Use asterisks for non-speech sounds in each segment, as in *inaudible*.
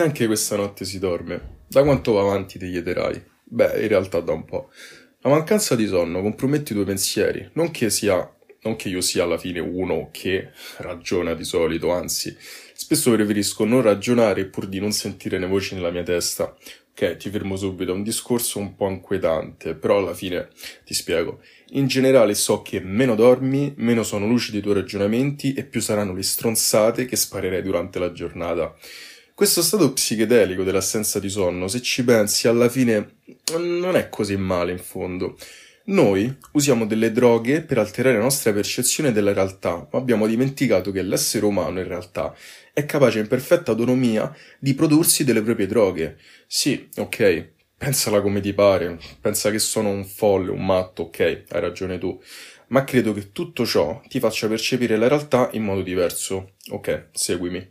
Neanche questa notte si dorme. Da quanto va avanti ti chiederai? Beh, in realtà da un po'. La mancanza di sonno compromette i tuoi pensieri, non che sia non che io sia alla fine uno che ragiona di solito, anzi, spesso preferisco non ragionare pur di non sentire le voci nella mia testa. Ok, ti fermo subito, è un discorso un po' inquietante, però alla fine ti spiego. In generale so che meno dormi, meno sono lucidi i tuoi ragionamenti e più saranno le stronzate che sparerai durante la giornata. Questo stato psichedelico dell'assenza di sonno, se ci pensi, alla fine non è così male in fondo. Noi usiamo delle droghe per alterare la nostra percezione della realtà, ma abbiamo dimenticato che l'essere umano in realtà è capace in perfetta autonomia di prodursi delle proprie droghe. Sì, ok, pensala come ti pare, pensa che sono un folle, un matto, ok, hai ragione tu, ma credo che tutto ciò ti faccia percepire la realtà in modo diverso. Ok, seguimi.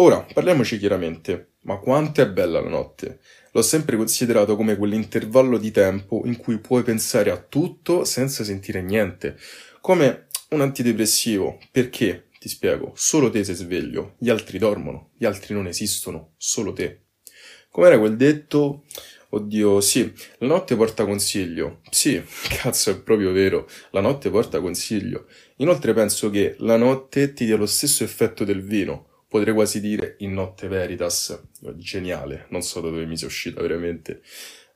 Ora, parliamoci chiaramente, ma quanto è bella la notte? L'ho sempre considerato come quell'intervallo di tempo in cui puoi pensare a tutto senza sentire niente, come un antidepressivo. Perché? Ti spiego, solo te sei sveglio, gli altri dormono, gli altri non esistono, solo te. Com'era quel detto? Oddio, sì, la notte porta consiglio. Sì, *laughs* cazzo, è proprio vero, la notte porta consiglio. Inoltre penso che la notte ti dia lo stesso effetto del vino, potrei quasi dire in notte veritas. Geniale, non so da dove mi sia uscita veramente.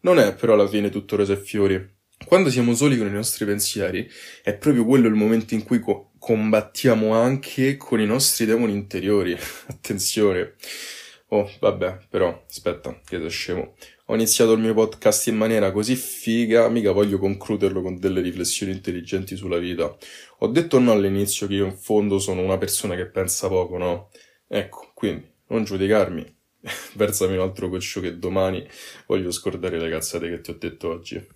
Non è però alla fine tutto rose e fiori. Quando siamo soli con i nostri pensieri, è proprio quello il momento in cui co- combattiamo anche con i nostri demoni interiori. *laughs* Attenzione. Oh, vabbè, però, aspetta, che da scemo. Ho iniziato il mio podcast in maniera così figa, mica voglio concluderlo con delle riflessioni intelligenti sulla vita. Ho detto no all'inizio che io in fondo sono una persona che pensa poco, no? Ecco, quindi non giudicarmi, *laughs* versami un altro goccio che domani voglio scordare le cazzate che ti ho detto oggi.